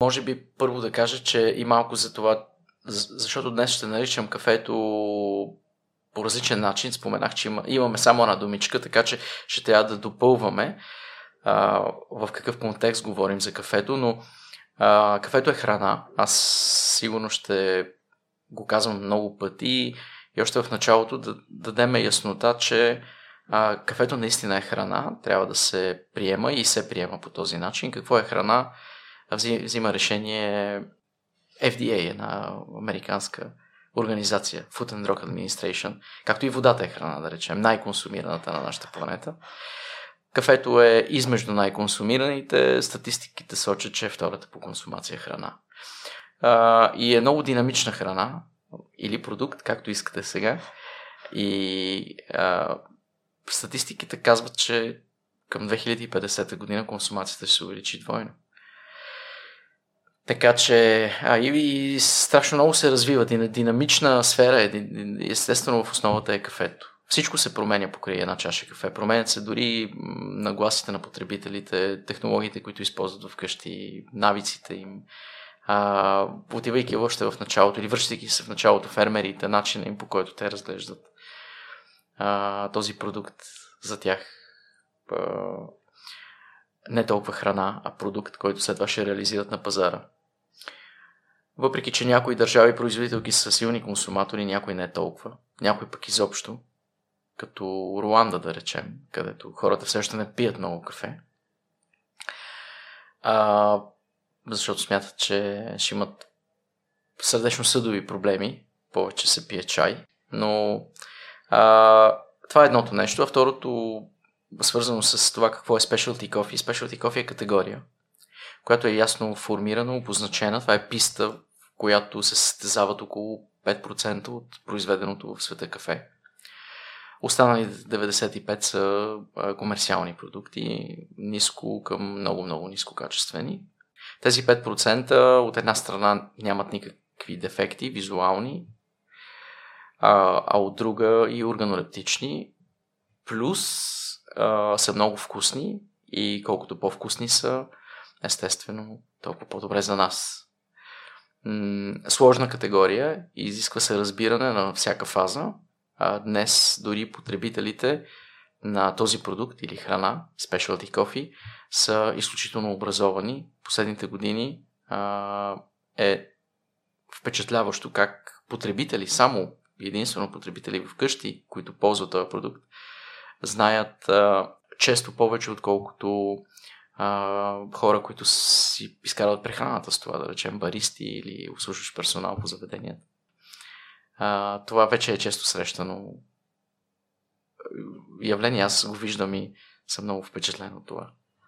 Може би първо да кажа, че и малко за това, защото днес ще наричам кафето по различен начин. Споменах, че има, имаме само една думичка, така че ще трябва да допълваме а, в какъв контекст говорим за кафето, но а, кафето е храна. Аз сигурно ще го казвам много пъти и още в началото да, да дадем яснота, че а, кафето наистина е храна, трябва да се приема и се приема по този начин. Какво е храна? Взима решение FDA, една американска организация, Food and Drug Administration, както и водата е храна, да речем, най-консумираната на нашата планета. Кафето е измежду най-консумираните, статистиките сочат, че е втората по консумация храна. А, и е много динамична храна, или продукт, както искате сега. И а, статистиките казват, че към 2050 година консумацията ще се увеличи двойно. Така че, а, и, и страшно много се развива. Динамична сфера е, естествено в основата е кафето. Всичко се променя покрай една чаша кафе. Променят се дори нагласите на потребителите, технологиите, които използват вкъщи, навиците им. А, отивайки още в началото или връщайки се в началото фермерите, начина им по който те разглеждат а, този продукт за тях. А, не толкова храна, а продукт, който след това ще реализират на пазара. Въпреки, че някои държави производителки са силни консуматори, някои не толкова. Някои пък изобщо. Като Руанда, да речем, където хората все още не пият много кафе. А, защото смятат, че ще имат сърдечно-съдови проблеми, повече се пие чай. Но а, това е едното нещо. А второто, свързано с това какво е specialty coffee. Specialty coffee е категория, която е ясно формирана, обозначена. Това е писта, в която се състезават около 5% от произведеното в света кафе. Останали 95 са комерциални продукти, ниско към много-много ниско качествени. Тези 5% от една страна нямат никакви дефекти визуални, а, а от друга и органолептични, плюс а, са много вкусни и колкото по-вкусни са, естествено, толкова по-добре за нас. М- сложна категория, изисква се разбиране на всяка фаза. А днес дори потребителите на този продукт или храна, specialty coffee, са изключително образовани. Последните години а, е впечатляващо как потребители, само единствено потребители вкъщи, които ползват този продукт, знаят а, често повече, отколкото а, хора, които си изкарват прехраната с това, да речем баристи или обслужващ персонал по заведенията. Това вече е често срещано явление. Аз го виждам и съм много впечатлен от това.